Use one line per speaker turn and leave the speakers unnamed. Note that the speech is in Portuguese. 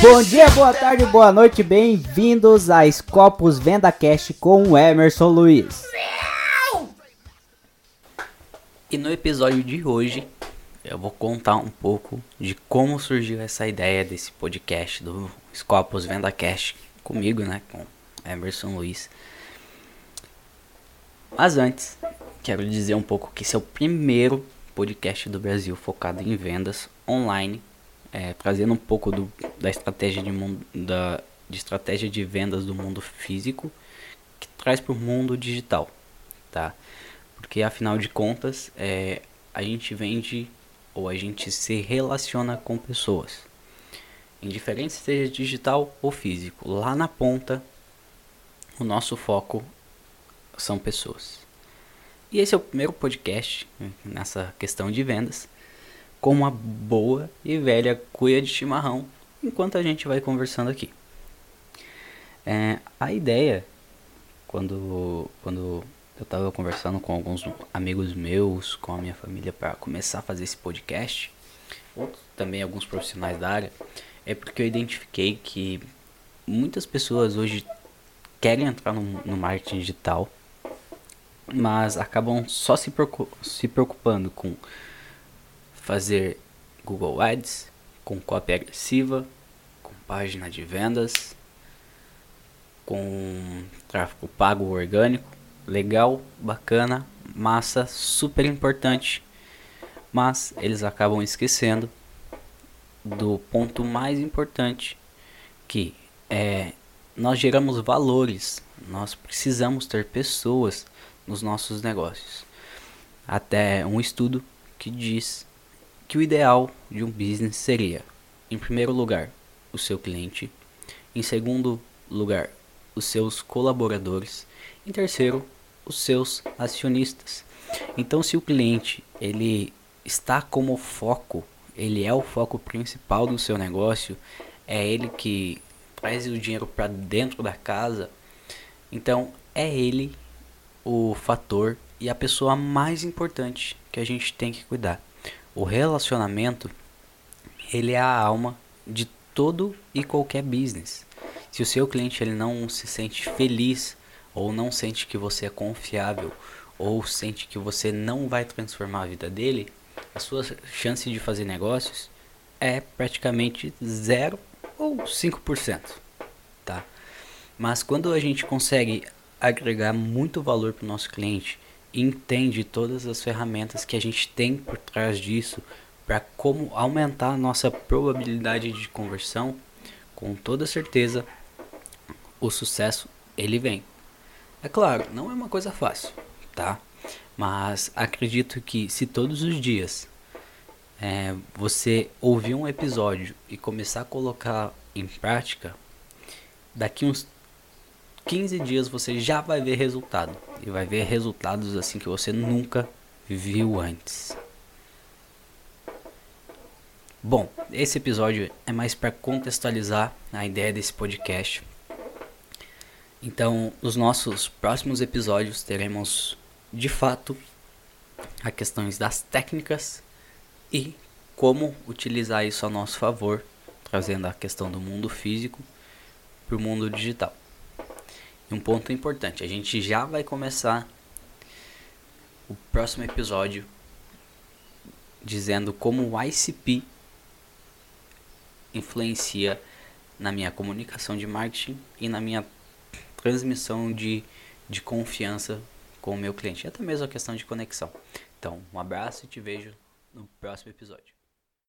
Bom dia, boa tarde, boa noite, bem-vindos a Scopus Venda Cast com o Emerson Luiz.
E no episódio de hoje eu vou contar um pouco de como surgiu essa ideia desse podcast do Scopus Venda Cast comigo, né, com Emerson Luiz. Mas antes, quero dizer um pouco que esse é o primeiro podcast do Brasil focado em vendas online é, trazendo um pouco do, da estratégia de mundo, da, de estratégia de vendas do mundo físico que traz para o mundo digital, tá? Porque afinal de contas, é, a gente vende ou a gente se relaciona com pessoas, indiferente seja digital ou físico. Lá na ponta, o nosso foco são pessoas. E esse é o primeiro podcast né, nessa questão de vendas com uma boa e velha cuia de chimarrão enquanto a gente vai conversando aqui. É, a ideia, quando, quando eu estava conversando com alguns amigos meus, com a minha família, para começar a fazer esse podcast, ou também alguns profissionais da área, é porque eu identifiquei que muitas pessoas hoje querem entrar no, no marketing digital, mas acabam só se, se preocupando com fazer Google Ads com cópia agressiva, com página de vendas, com tráfego pago orgânico, legal, bacana, massa, super importante, mas eles acabam esquecendo do ponto mais importante que é nós geramos valores, nós precisamos ter pessoas nos nossos negócios. Até um estudo que diz que o ideal de um business seria, em primeiro lugar, o seu cliente, em segundo lugar, os seus colaboradores, em terceiro, os seus acionistas. Então, se o cliente ele está como foco, ele é o foco principal do seu negócio, é ele que traz o dinheiro para dentro da casa, então é ele o fator e a pessoa mais importante que a gente tem que cuidar. O relacionamento, ele é a alma de todo e qualquer business. Se o seu cliente ele não se sente feliz ou não sente que você é confiável ou sente que você não vai transformar a vida dele, a sua chance de fazer negócios é praticamente zero ou 5%, tá? Mas quando a gente consegue agregar muito valor para o nosso cliente, entende todas as ferramentas que a gente tem por trás disso para como aumentar a nossa probabilidade de conversão, com toda certeza o sucesso ele vem. É claro, não é uma coisa fácil, tá? Mas acredito que se todos os dias é, você ouvir um episódio e começar a colocar em prática, daqui uns 15 dias você já vai ver resultado. E vai ver resultados assim que você nunca viu antes. Bom, esse episódio é mais para contextualizar a ideia desse podcast. Então, nos nossos próximos episódios teremos de fato a questões das técnicas e como utilizar isso a nosso favor, trazendo a questão do mundo físico para o mundo digital. Um ponto importante, a gente já vai começar o próximo episódio dizendo como o ICP influencia na minha comunicação de marketing e na minha transmissão de, de confiança com o meu cliente, até mesmo a questão de conexão. Então, um abraço e te vejo no próximo episódio.